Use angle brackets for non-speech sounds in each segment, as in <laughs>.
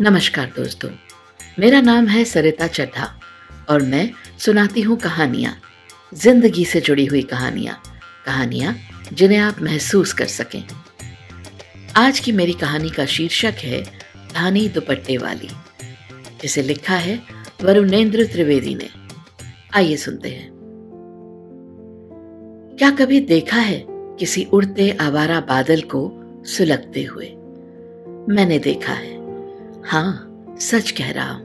नमस्कार दोस्तों, मेरा नाम है सरिता चड्ढा और मैं सुनाती हूँ कहानियाँ, ज़िंदगी से जुड़ी हुई कहानियाँ कहानियाँ जिन्हें आप महसूस कर सकें। आज की मेरी कहानी का शीर्षक है, धानी दुपट्टे वाली। जिसे लिखा है वरुणेंद्र त्रिवेदी ने। आइए सुनते हैं। क्या कभी देखा है किसी उड़ते आवारा बादल को सुलगते हुए? मैंने देखा है। हाँ सच कह रहा हूँ।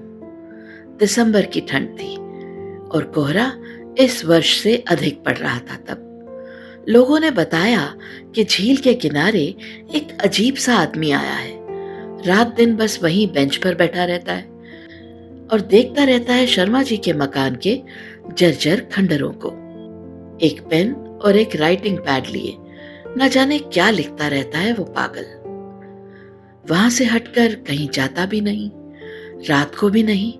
दिसंबर की ठंड थी और कोहरा इस वर्ष से अधिक पड़ रहा था तब। लोगों ने बताया कि झील के किनारे एक अजीब सा आदमी आया है। रात दिन बस वहीं बेंच पर बैठा रहता है और देखता रहता है शर्मा जी के मकान के जर्जर खंडरों को। एक पेन और एक राइटिंग पैड लिए। न जाने क्या लिखता रहता है वो पागल। वहाँ से हटकर कहीं जाता भी नहीं, रात को भी नहीं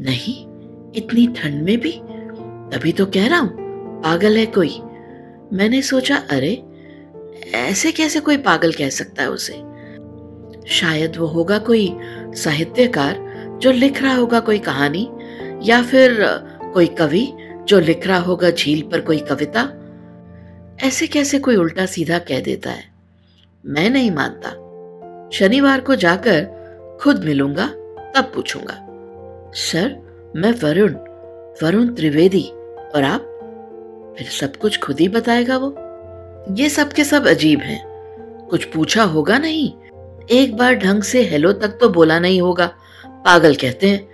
नहीं, इतनी ठंड में भी? तभी तो कह रहा हूँ, पागल है कोई। मैंने सोचा, अरे, ऐसे कैसे कोई पागल कह सकता है उसे? शायद वो होगा कोई साहित्यकार जो लिख रहा होगा कोई कहानी, या फिर कोई कवि जो लिख रहा होगा झील पर कोई कविता। ऐसे कैसे कोई उल्टा सीधा कह देता है? मैं नहीं मानता। शनिवार को जाकर खुद मिलूँगा, तब पूछूँगा, सर, मैं वरुण वरुण त्रिवेदी, और आप? फिर सब कुछ खुद ही बताएगा वो। ये सब के सब अजीब हैं। कुछ पूछा होगा नहीं। एक बार ढंग से हेलो तक तो बोला नहीं होगा। पागल कहते हैं।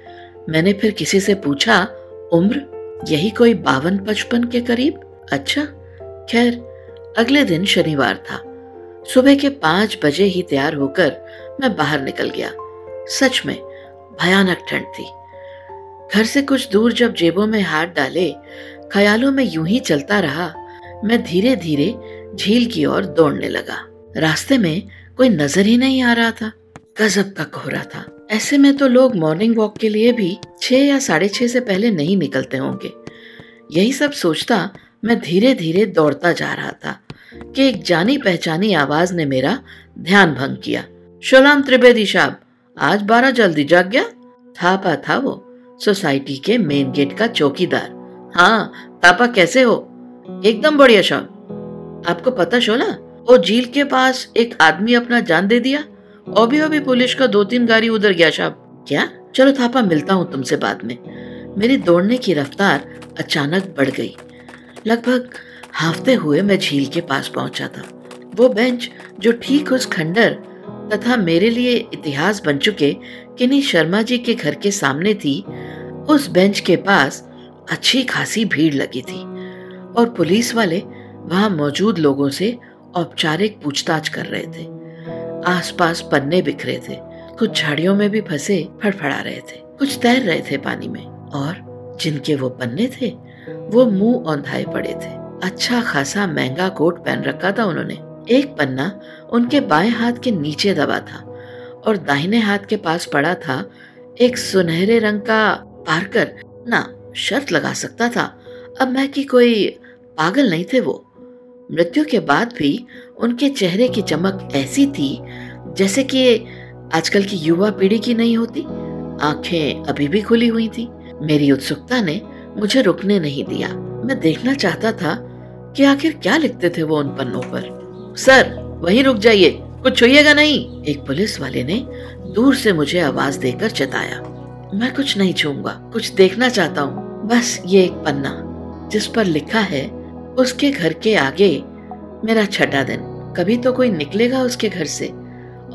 मैंने फिर किसी से पूछा, उम्र, यही कोई बावन पचपन के करीब? अच्छा खैर, अगले दिन शनिवार था। सुबह के पाँच बजे ही तैयार होकर मैं बाहर निकल गया। सच में, भयानक ठंड थी। घर से कुछ दूर जब जेबों में हाथ डाले, ख्यालों में यूँ ही चलता रहा, मैं धीरे धीरे झील की ओर दौड़ने लगा। रास्ते में कोई नज़र ही नहीं आ रहा था। गजब का कोहरा था। ऐसे में तो लोग मॉर्निंग वॉक के लिए भी छह या साढ़े छह से पहले नहीं निकलते होंगे। यही सब सोचता मैं धीरे धीरे दौड़ता जा रहा था। कि एक जानी पहचानी आवाज़ ने मेरा ध्यान भंग किया। शोलाम त्रिवेदी साहब, आज बारह जल्दी जाग गया? थापा था वो, सोसाइटी के मेन गेट का चौकीदार। हाँ तापा कैसे हो? एकदम बढ़िया साहब। आपको पता शोला, वो झील के पास एक आदमी अपना जान दे दिया अभी अभी पुलिस का दो तीन गाड़ी उधर गया साहब। क्या? चलो थापा, मिलता हूँ तुमसे बाद में। मेरी दौड़ने की रफ्तार अचानक बढ़ गई। लगभग हाफते हुए मैं झील के पास पहुँचा था। वो बेंच जो ठीक उस खंडर तथा मेरे लिए इतिहास बन चुके किन्हीं शर्मा जी के घर के सामने थी, उस बेंच के पास अच्छी खासी भीड़ लगी थी और पुलिस वाले वहाँ मौजूद लोगों से औपचारिक पूछताछ कर रहे थे। आसपास पन्ने बिखरे थे, कुछ झाड़ियों में भी फंसे फड़फड़ा रहे थे, कुछ तैर रहे थे पानी में और जिनके वो पन्ने थे, वो मुँह औंधाए पड़े थे। अच्छा खासा महँगा कोट पहन रखा था उन्होंने। एक पन्ना उनके बाएँ हाथ के नीचे दबा था और दाहिने हाथ के पास पड़ा था एक सुनहरे रंग का पारकर। ना, शर्त लगा सकता था। अब मैं कि कोई पागल नहीं थे वो। मृत्यु के बाद भी उनके चेहरे की चमक ऐसी थी जैसे कि आजकल की युवा पीढ़ी की नहीं होती। आँखें अभी भी खुली हुई थी। मेरी उत्सुकता ने मुझे रुकने नहीं दिया। मैं देखना चाहता था कि आखिर क्या लिखते थे वो उन पन्नों पर? सर, वहीं रुक जाइए। कुछ छुइएगा नहीं? एक पुलिस वाले ने दूर से मुझे आवाज़ देकर चताया। मैं कुछ नहीं छूँगा, कुछ देखना चाहता हूँ। बस ये एक पन्ना, जिस पर लिखा है, उसके घर के आगे मेरा छठा दिन। कभी तो कोई निकलेगा उसके घर से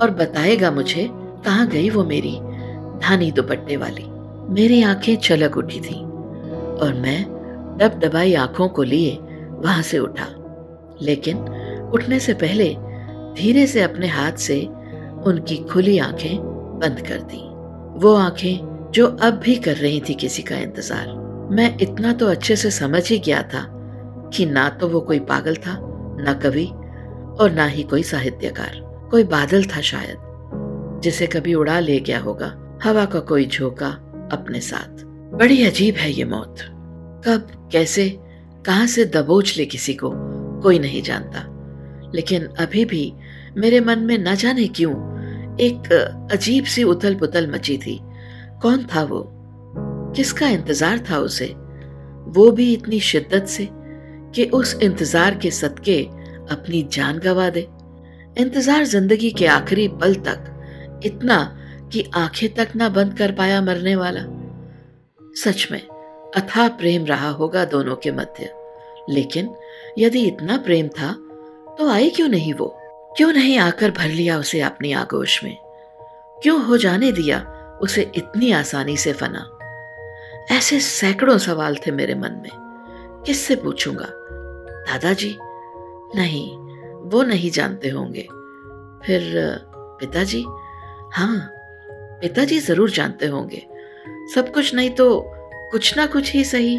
और बताएगा मुझे कहाँ गई वो मेरी धानी दुपट्टे वाली। मेरी आँखें चलक उठी थी और मैं दब दबाई आँखों को लिए वहाँ से उठा। लेकिन उठने से पहले धीरे से अपने हाथ से उनकी खुली आँखें बंद कर दी। वो आँखें जो अब भी कर रही थी किसी का इंतज़ार। मैं इतना तो अच्छे से समझ ही गया था कि ना तो वो कोई पागल था, ना कवि और ना ही कोई साहित्यकार। कोई बादल था शायद, जिसे कभी उड़ा ले गया होगा, हवा का कोई झोंका अपने साथ। बड़ी अजीब है ये मौत। कब, कैसे कहाँ से दबोच ले किसी को, कोई नहीं जानता। लेकिन अभी भी मेरे मन में न जाने क्यों एक अजीब सी उथल पुथल मची थी। कौन था वो? किसका इंतज़ार था उसे? वो भी इतनी शिद्दत से कि उस इंतज़ार के सदके अपनी जान गवा दे। इंतज़ार ज़िंदगी के आखिरी पल तक इतना कि आँखें तक ना बंद कर पाया मरने वाला। सच में अथा प्रेम रहा होगा दोनों के मध्य। लेकिन यदि इतना प्रेम था तो आई क्यों नहीं वो? क्यों नहीं आकर भर लिया उसे अपनी आगोश में? क्यों हो जाने दिया उसे इतनी आसानी से फना? ऐसे सैकड़ों सवाल थे मेरे मन में। किससे पूछूँगा? दादाजी? नहीं, वो नहीं जानते होंगे। फिर, पिताजी? हाँ पिताजी ज़रूर जानते होंगे। सब कुछ नहीं तो कुछ ना कुछ ही सही।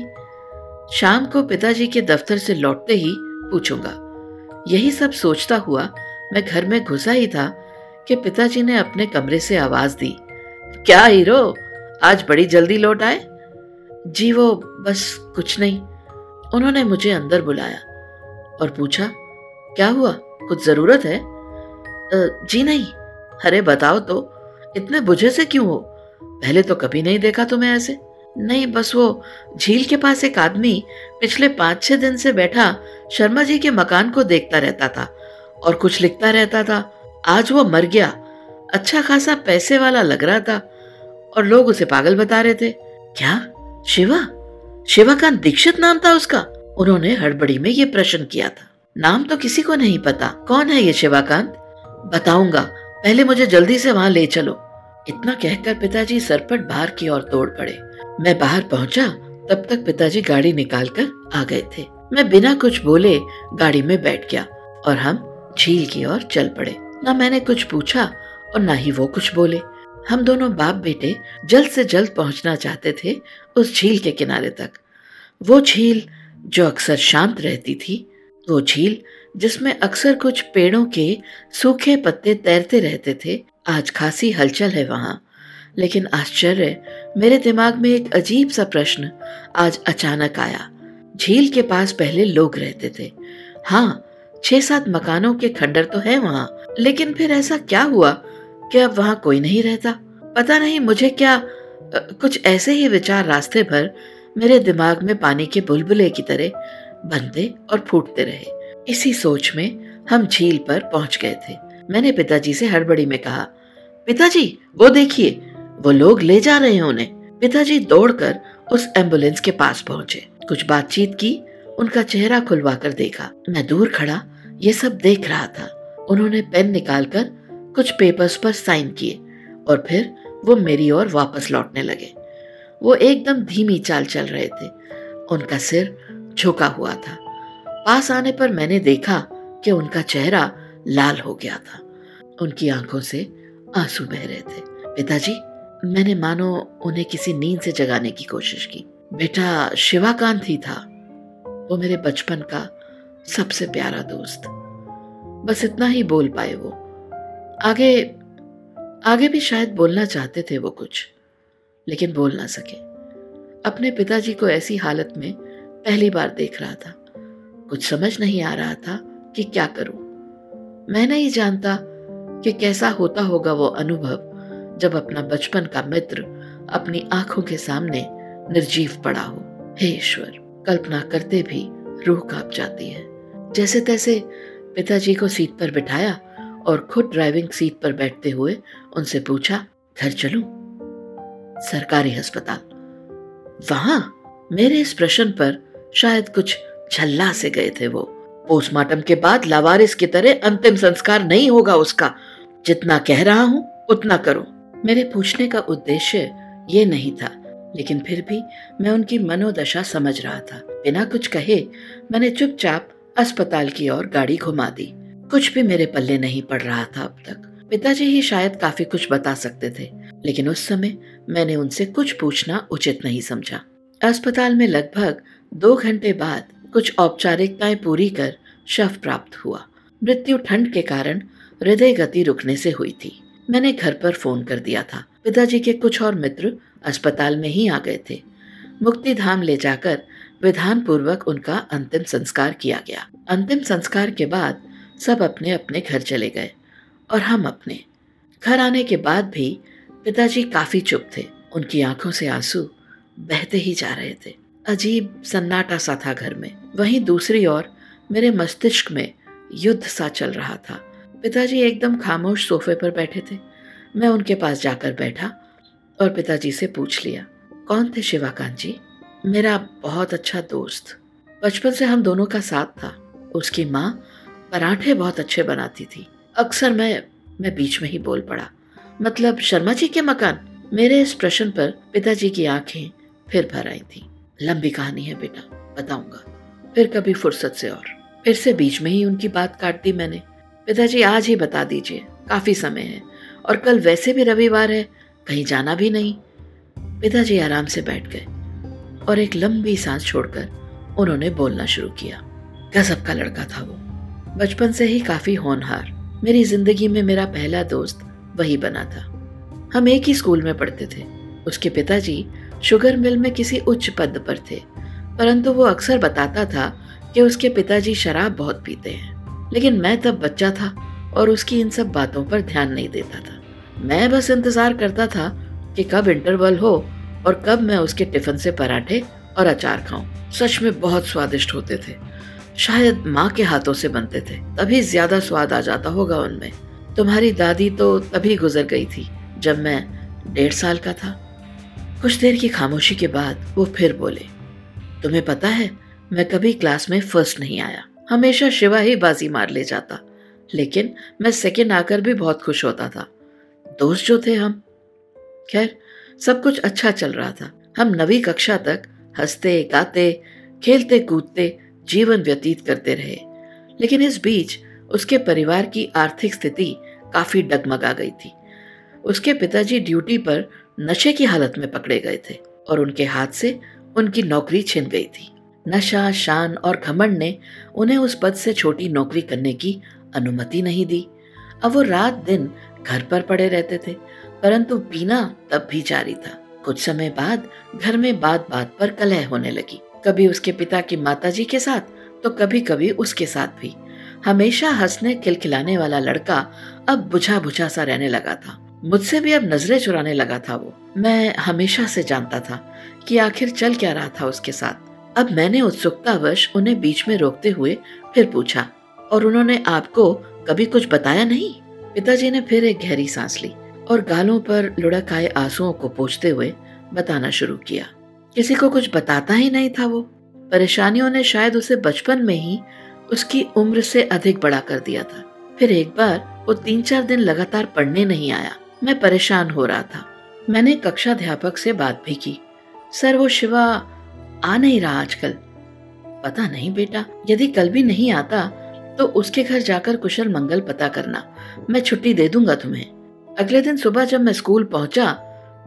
शाम को पिताजी के दफ्तर से लौटते ही पूछूँगा। यही सब सोचता हुआ मैं घर में घुसा ही था कि पिताजी ने अपने कमरे से आवाज़ दी, क्या हीरो, आज बड़ी जल्दी लौट आए? जी वो बस कुछ नहीं। उन्होंने मुझे अंदर बुलाया और पूछा, क्या हुआ? कुछ ज़रूरत है? जी नहीं। अरे, बताओ तो इतने बुझे से क्यों हो? पहले तो कभी नहीं देखा तुम्हें ऐसे। नहीं, बस वो झील के पास एक आदमी पिछले पाँच छह दिन से बैठा शर्मा जी के मकान को देखता रहता था और कुछ लिखता रहता था। आज वो मर गया। अच्छा खासा पैसे वाला लग रहा था और लोग उसे पागल बता रहे थे। क्या? शिवा? शिवाकांत दीक्षित नाम था उसका। उन्होंने हड़बड़ी में ये प्रश्न किया था। नाम तो किसी को नहीं पता। कौन है ये शिवाकांत? बताऊँगा। पहले मुझे जल्दी से वहाँ ले चलो। इतना कहकर पिताजी सरपट बाहर की ओर तोड़ पड़े। मैं बाहर पहुँचा, तब तक पिताजी गाड़ी निकाल कर आ गए थे। मैं बिना कुछ बोले गाड़ी में बैठ गया और हम झील की ओर चल पड़े। न मैंने कुछ पूछा और न ही वो कुछ बोले। हम दोनों बाप बेटे जल्द से जल्द पहुँचना चाहते थे उस झील के किनारे तक। वो झील जो अक्सर शांत रहती थी, वो झील जिसमें अक्सर कुछ पेड़ों के सूखे पत्ते तैरते रहते थे, आज खासी हलचल है वहाँ। लेकिन आश्चर्य मेरे दिमाग में एक अजीब सा प्रश्न आज अचानक आया। झील के पास पहले लोग रहते थे। हाँ छह सात मकानों के खंडर तो है वहाँ, लेकिन फिर ऐसा क्या हुआ? कि अब वहाँ कोई नहीं रहता? पता नहीं मुझे क्या कुछ ऐसे ही विचार रास्ते भर मेरे दिमाग में पानी के बुलबुले की तरह बनते और फूटते रहे। इसी सोच में हम झील पर पहुँच गए थे। मैंने पिताजी से हड़बड़ी में कहा, पिताजी, वो देखिए वो लोग ले जा रहे हैं उन्हें। पिताजी दौड़कर उस एंबुलेंस के पास पहुँचे। कुछ बातचीत की, उनका चेहरा खुलवा कर देखा। मैं दूर खड़ा, ये सब देख रहा था। उन्होंने पेन निकालकर कुछ पेपर्स पर साइन किए और फिर वो मेरी ओर वापस लौटने लगे। वो एकदम धीमी चाल चल रहे थे। उनका सिर झुका हुआ था। पास आने पर मैंने देखा कि उनका चेहरा लाल हो गया था। उनकी आँखों से आँसू बह रहे थे। पिताजी मैंने मानो उन्हें किसी नींद से जगाने की कोशिश की। बेटा, शिवाकांत ही था। वो मेरे बचपन का सबसे प्यारा दोस्त। बस इतना ही बोल पाए वो। आगे आगे भी शायद बोलना चाहते थे वो कुछ, लेकिन बोल ना सके। अपने पिताजी को ऐसी हालत में पहली बार देख रहा था। कुछ समझ नहीं आ रहा था कि क्या करूँ। मैं नहीं जानता कि कैसा होता होगा वो अनुभव। जब अपना बचपन का मित्र अपनी आँखों के सामने निर्जीव पड़ा हो। हे ईश्वर, कल्पना करते भी रूह काँप जाती है। जैसे तैसे पिताजी को सीट पर बिठाया और खुद ड्राइविंग सीट पर बैठते हुए उनसे पूछा, घर चलूँ? सरकारी अस्पताल। वहाँ? मेरे इस प्रश्न पर शायद कुछ छल्ला से गए थे वो। पोस्टमार्टम के बाद लावारिस की तरह अंतिम संस्कार नहीं होगा उसका। जितना कह रहा हूँ, उतना करो। मेरे पूछने का उद्देश्य ये नहीं था, लेकिन फिर भी मैं उनकी मनोदशा समझ रहा था। बिना कुछ कहे, मैंने चुपचाप अस्पताल की ओर गाड़ी घुमा दी। कुछ भी मेरे पल्ले नहीं पड़ रहा था अब तक। पिताजी ही शायद काफ़ी कुछ बता सकते थे, लेकिन उस समय मैंने उनसे कुछ पूछना उचित नहीं समझा। अस्पताल में लगभग दो घंटे बाद कुछ औपचारिकताएँ पूरी कर शव प्राप्त हुआ। मृत्यु ठंड के कारण हृदय गति रुकने से हुई थी। मैंने घर पर फ़ोन कर दिया था। पिताजी के कुछ और मित्र अस्पताल में ही आ गए थे। मुक्ति धाम ले जाकर विधान पूर्वक उनका अंतिम संस्कार किया गया। अंतिम संस्कार के बाद सब अपने अपने घर चले गए और हम अपने। घर आने के बाद भी पिताजी काफ़ी चुप थे। उनकी आँखों से आँसू बहते ही जा रहे थे। अजीब सन्नाटा सा था घर में। वहीं दूसरी ओर मेरे मस्तिष्क में युद्ध सा चल रहा था। पिताजी एकदम खामोश सोफे पर बैठे थे। मैं उनके पास जाकर बैठा और पिताजी से पूछ लिया, कौन थे शिवाकांत जी? मेरा बहुत अच्छा दोस्त। बचपन से हम दोनों का साथ था। उसकी माँ पराठे बहुत अच्छे बनाती थी। अक्सर मैं मैं बीच में ही बोल पड़ा मतलब शर्मा जी के मकान। मेरे इस प्रश्न पर पिताजी की आँखें फिर भर आई थी। लंबी कहानी है बेटा, बताऊँगा। फिर कभी फुर्सत से और। फिर से बीच में ही उनकी बात काट दी मैंने। पिताजी, आज ही बता दीजिए। काफ़ी समय है और कल वैसे भी रविवार है, कहीं जाना भी नहीं। पिताजी आराम से बैठ गए और एक लंबी सांस छोड़कर उन्होंने बोलना शुरू किया। गजब का लड़का था वो। बचपन से ही काफ़ी होनहार। मेरी ज़िंदगी में मेरा पहला दोस्त वही बना था। हम एक ही स्कूल में पढ़ते थे। उसके पिताजी शुगर मिल में किसी उच्च पद पर थे, परंतु वो अक्सर बताता था कि उसके पिताजी शराब बहुत पीते हैं। लेकिन मैं तब बच्चा था और उसकी इन सब बातों पर ध्यान नहीं देता था। मैं बस इंतज़ार करता था कि कब इंटरवल हो और कब मैं उसके टिफ़िन से पराठे और अचार खाऊं। सच में बहुत स्वादिष्ट होते थे। शायद माँ के हाथों से बनते थे। तभी ज़्यादा स्वाद आ जाता होगा उनमें। तुम्हारी दादी तो तभी गुजर गई थी जब मैं डेढ़ साल का था। कुछ देर की खामोशी के बाद वो फिर बोले, तुम्हें पता है, मैं कभी क्लास में फ़र्स्ट नहीं आया। हमेशा शिवा ही बाजी मार ले जाता, लेकिन मैं सेकेंड आकर भी बहुत खुश होता था। दोस्त जो थे हम। खैर, सब कुछ अच्छा चल रहा था। हम नवी कक्षा तक हँसते, गाते, खेलते, कूदते, जीवन व्यतीत करते रहे। लेकिन इस बीच उसके परिवार की आर्थिक स्थिति काफ़ी डगमगा गई थी। उसके पिताजी ड्यूटी पर नशे की हालत में पकड़े गए थे और उनके हाथ से उनकी नौकरी छिन गई थी। नशा, शान और घमंड ने उन्हें उस पद से छोटी नौकरी करने की अनुमति नहीं दी। अब वो रात दिन घर पर पड़े रहते थे, परंतु पीना तब भी जारी था। कुछ समय बाद घर में बात बात पर कलह होने लगी। कभी उसके पिता की माताजी के साथ तो कभी कभी उसके साथ भी। हमेशा हंसने, खिलखिलाने वाला लड़का अब बुझा बुझा सा रहने लगा था। मुझसे भी अब नज़रें चुराने लगा था वो। मैं हमेशा से जानता था कि आखिर चल क्या रहा था उसके साथ। अब मैंने उत्सुकतावश उन्हें बीच में रोकते हुए फिर पूछा, और उन्होंने आपको कभी कुछ बताया नहीं? पिताजी ने फिर एक गहरी सांस ली और गालों पर लुढ़क आए आंसुओं को पोछते हुए बताना शुरू किया। किसी को कुछ बताता ही नहीं था वो। परेशानियों ने शायद उसे बचपन में ही उसकी उम्र से अधिक बड़ा कर दिया था। फिर एक बार वो तीन चार दिन लगातार पढ़ने नहीं आया। मैं परेशान हो रहा था। मैंने कक्षा अध्यापक से बात भी की। सर, वो शिवा आ नहीं रहा आजकल। पता नहीं बेटा, यदि कल भी नहीं आता तो उसके घर जाकर कुशल मंगल पता करना। मैं छुट्टी दे दूँगा तुम्हें। अगले दिन सुबह जब मैं स्कूल पहुँचा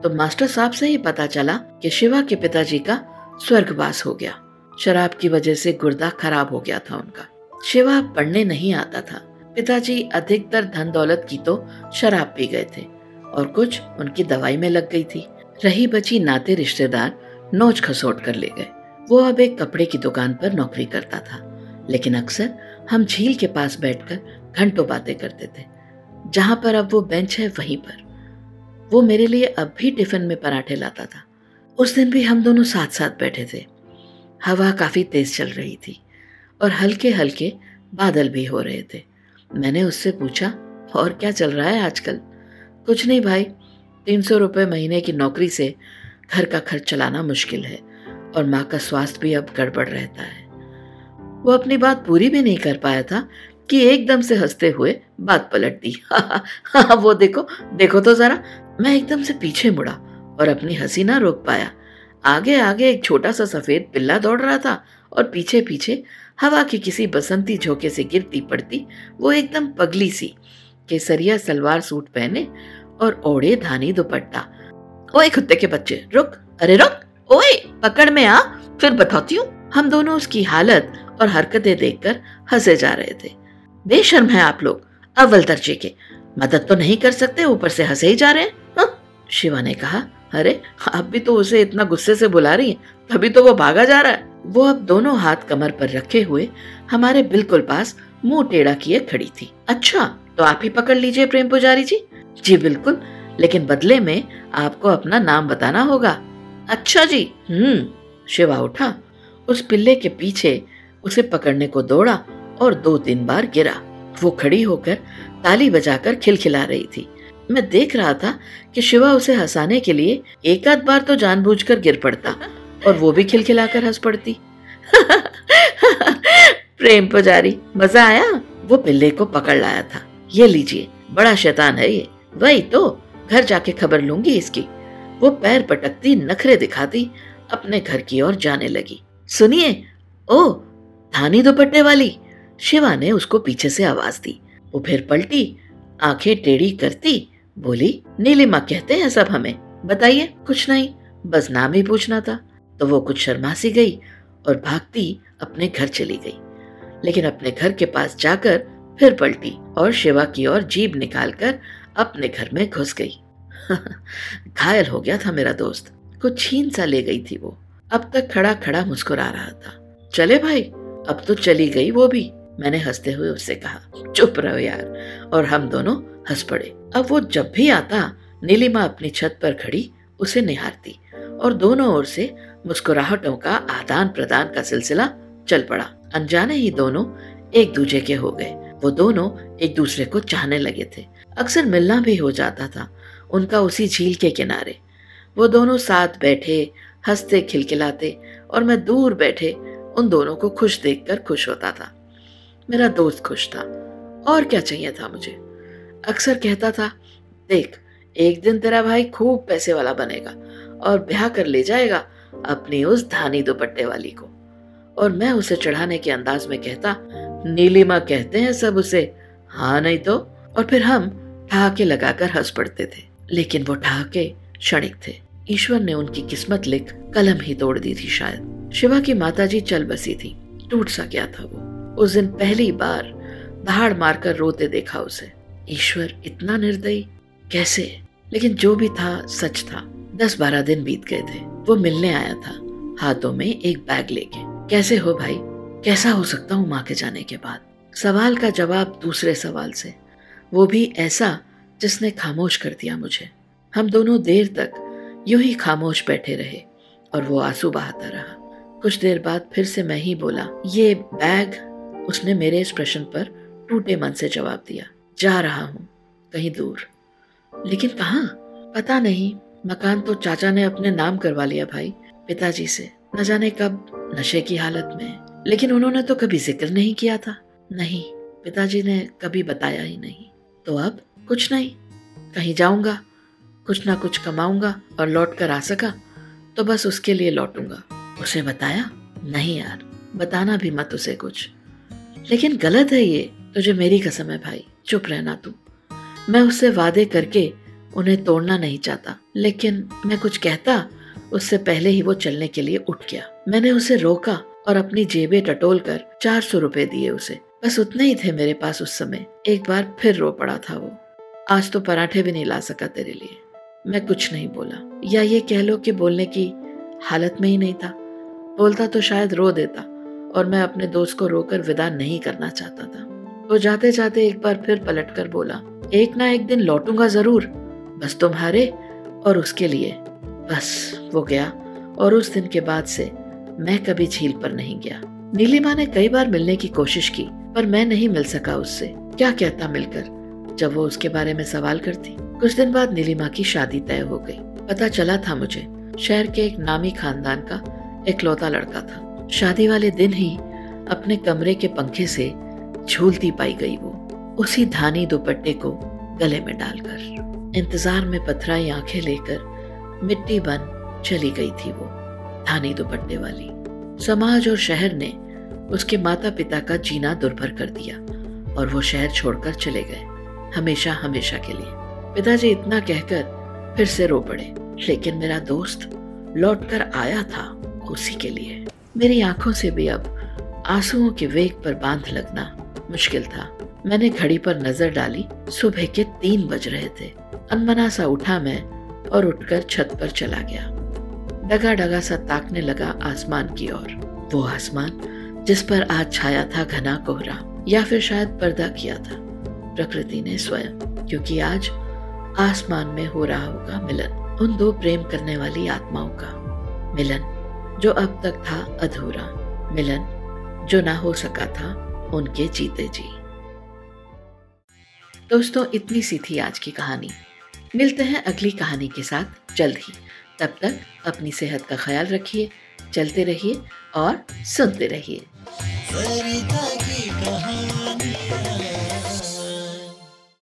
तो मास्टर साहब से ही पता चला कि शिवा के पिताजी का स्वर्गवास हो गया। शराब की वजह से गुर्दा खराब हो गया था उनका। शिवा पढ़ने नहीं आता था। पिताजी अधिकतर धन दौलत की तो शराब पी गए थे और कुछ उनकी दवाई में लग गई थी। रही बची नाते रिश्तेदार नोच खसोट कर ले गए। वो अब एक कपड़े की दुकान पर नौकरी करता था। लेकिन अक्सर हम झील के पास बैठकर घंटों बातें करते थे। जहाँ पर अब वो बेंच है, वहीं पर। वो मेरे लिए अब भी टिफ़िन में पराठे लाता था। उस दिन भी हम दोनों साथ साथ बैठे थे। हवा काफ़ी तेज चल रही थी और हल्के हल्के बादल भी हो रहे थे। मैंने उससे पूछा, और क्या चल रहा है आजकल? कुछ नहीं भाई, तीन सौ रुपये महीने की नौकरी से घर का खर्च चलाना मुश्किल है और माँ का स्वास्थ्य भी अब गड़बड़ रहता है। वो अपनी बात पूरी भी नहीं कर पाया था कि एकदम से हँसते हुए बात पलट दी। <laughs> हाँ वो देखो देखो तो जरा, मैं एकदम से पीछे मुड़ा और अपनी हँसी ना रोक पाया। आगे आगे एक छोटा सा सफ़ेद पिल्ला दौड़ रहा था और पीछे पीछे हवा की किसी बसंती झोंके से गिरती पड़ती वो एकदम पगली सी केसरिया सलवार सूट पहने और ओढ़े धानी दुपट्टा ओए कुत्ते के बच्चे, रुक। अरे रुक। ओए, पकड़ में आ। फिर बताती हूँ, हम दोनों उसकी हालत और हरकतें देखकर हंसे जा रहे थे। बेशर्म है आप लोग, अव्वल दर्जे के। मदद तो नहीं कर सकते, ऊपर से हंसे ही जा रहे हैं? शिवा ने कहा, अरे, आप भी तो उसे इतना गुस्से से बुला रही हैं, तभी तो वो भागा जा रहा है। वो अब दोनों हाथ कमर पर रखे हुए हमारे बिल्कुल पास मुँह टेढ़ा किए खड़ी थी। अच्छा तो आप ही पकड़ लीजिए प्रेम पुजारी जी। जी, बिल्कुल। लेकिन बदले में आपको अपना नाम बताना होगा। अच्छा जी। हम्म। शिवा उठा, उस पिल्ले के पीछे उसे पकड़ने को दौड़ा और दो तीन बार गिरा। वो खड़ी होकर ताली बजाकर खिलखिला रही थी। मैं देख रहा था कि शिवा उसे हंसाने के लिए एक आध बार तो जानबूझकर गिर पड़ता और वो भी खिलखिलाकर हंस पड़ती। <laughs> प्रेम पुजारी, मज़ा आया? वो पिल्ले को पकड़ लाया था। ये लीजिए, बड़ा शैतान है ये। वही तो घर जाके खबर लूँगी इसकी। वो पैर पटकती, नखरे दिखाती, अपने घर की ओर जाने लगी। सुनिए, ओ, धानी दुपट्टे वाली। शिवा ने उसको पीछे से आवाज़ दी। वो फिर पलटी, आँखें टेढ़ी करती, बोली नीलिमा कहते हैं सब हमें। बताइए, कुछ नहीं, बस नाम ही पूछना था। तो वो कुछ शर्मा सी गई और भागती अपने घर चली गई। लेकिन अपने घर के पास जाकर फिर पलटी और शिवा की ओर जीभ निकालकर अपने घर में घुस गई। <laughs> घायल हो गया था मेरा दोस्त। कुछ छीन सा ले गई थी वो। अब तक खड़ा खड़ा मुस्कुरा रहा था। चले भाई, अब तो चली गई वो भी। मैंने हँसते हुए उससे कहा, चुप रहो यार। और हम दोनों हंस पड़े। अब वो जब भी आता नीलिमा अपनी छत पर खड़ी, उसे निहारती और दोनों ओर से मुस्कुराहटों का आदान प्रदान का सिलसिला चल पड़ा। अनजाने ही दोनों एक दूजे के हो गए। वो दोनों एक दूसरे को चाहने लगे थे। अक्सर मिलना भी हो जाता था, उनका उसी झील के किनारे। वो दोनों साथ बैठे, हँसते, खिलखिलाते और मैं दूर बैठे उन दोनों को खुश देखकर खुश होता था। मेरा दोस्त खुश था। और क्या चाहिए था मुझे? अक्सर कहता था, देख, एक दिन तेरा भाई खूब पैसे वाला बनेगा और ब्याह कर ले जाएगा अपनी उस धानी दुपट्टे वाली को। और मैं उसे चढ़ाने के अंदाज में कहता, नीलिमा कहते हैं सब उसे। हाँ नहीं तो? और फिर हम ठहाके लगाकर हंस पड़ते थे, लेकिन वो ठहाके क्षणिक थे। ईश्वर ने उनकी किस्मत लिख कलम ही तोड़ दी थी शायद। शिवा की माताजी चल बसी थी। टूट सा गया था वो। उस दिन पहली बार दहाड़ मारकर रोते देखा उसे। ईश्वर इतना निर्दयी? कैसे? लेकिन जो भी था, सच था। दस बारह दिन बीत गए थे। वो मिलने आया था। हाथों में एक बैग लेके। कैसे हो भाई? कैसा हो सकता हूँ माँ के जाने के बाद? सवाल का जवाब दूसरे सवाल से। वो भी ऐसा जिसने खामोश कर दिया मुझे। हम दोनों देर तक यूँ ही खामोश बैठे रहे और वो आँसू बहाता रहा। कुछ देर बाद फिर से मैं ही बोला, ये बैग? उसने मेरे इस प्रश्न पर टूटे मन से जवाब दिया, जा रहा हूँ, कहीं दूर। लेकिन कहा? पता नहीं, मकान तो चाचा ने अपने नाम करवा लिया भाई, पिताजी से। न जाने कब, नशे की हालत में। लेकिन उन्होंने तो कभी ज़िक्र नहीं किया था? नहीं, पिताजी ने कभी बताया ही नहीं। तो अब कुछ नहीं। कहीं जाऊँगा, कुछ ना कुछ कमाऊँगा और लौट कर आ सका तो बस उसके लिए लौटूँगा। उसे बताया? नहीं यार, बताना भी मत उसे कुछ। लेकिन गलत है ये, तुझे मेरी कसम है भाई, चुप रहना तू। मैं उससे वादे करके उन्हें तोड़ना नहीं चाहता, लेकिन मैं कुछ कहता, उससे पहले ही वो चलने के लिए उठ गया। मैंने उसे रोका और अपनी जेबें टटोल कर चार सौ रुपए दिए उसे। बस उतने ही थे मेरे पास उस समय। एक बार फिर रो पड़ा था वो। आज तो पराठे भी नहीं ला सका तेरे लिए। मैं कुछ नहीं बोला। या ये कह लो कि बोलने की हालत में ही नहीं था। बोलता तो शायद रो देता और मैं अपने दोस्त को रोकर विदा नहीं करना चाहता था। तो जाते जाते एक बार फिर पलट कर बोला, एक ना एक दिन लौटूँगा ज़रूर। बस तुम्हारे और उसके लिए। बस वो गया और उस दिन के बाद से मैं कभी झील पर नहीं गया। नीलिमा ने कई बार मिलने की कोशिश की पर मैं नहीं मिल सका उससे। क्या कहता मिलकर? जब वो उसके बारे में सवाल करती, कुछ दिन बाद नीलिमा की शादी तय हो गई। पता चला था मुझे, शहर के एक नामी खानदान का इकलौता लड़का था। शादी वाले दिन ही अपने कमरे के पंखे से झूलती पाई गई वो, उसी धानी दुपट्टे को गले में डालकर। इंतज़ार में पथराई आँखें लेकर मिट्टी बन चली गई थी वो, धानी दुपट्टे वाली। समाज और शहर ने उसके माता पिता का जीना दुर्भर कर दिया और वो शहर छोड़कर चले गए, हमेशा हमेशा के लिए। पिताजी इतना कहकर फिर से रो पड़े, लेकिन मेरा दोस्त लौट कर आया था उसी के लिए। मेरी आँखों से भी अब आंसुओं के वेग पर बाँध लगना मुश्किल था। मैंने घड़ी पर नज़र डाली, सुबह के तीन बज रहे थे। अनमना सा उठा मैं और उठकर छत पर चला गया। डगा डगा सा ताकने लगा आसमान की ओर। वो आसमान जिस पर आज छाया था घना कोहरा, या फिर शायद पर्दा किया था। प्रकृति ने स्वयं, क्योंकि आज आसमान में हो रहा होगा मिलन, उन दो प्रेम करने वाली आत्माओं का। मिलन, जो अब तक था अधूरा। मिलन, जो ना हो सका था, उनके जीते जी। दोस्तों, इतनी सी थी आज की कहानी। मिलते हैं अगली कहानी के साथ जल्द ही। तब तक अपनी सेहत का ख्याल रखिए, चलते रहिए और सुनते रहिए। सरिता की कहानी।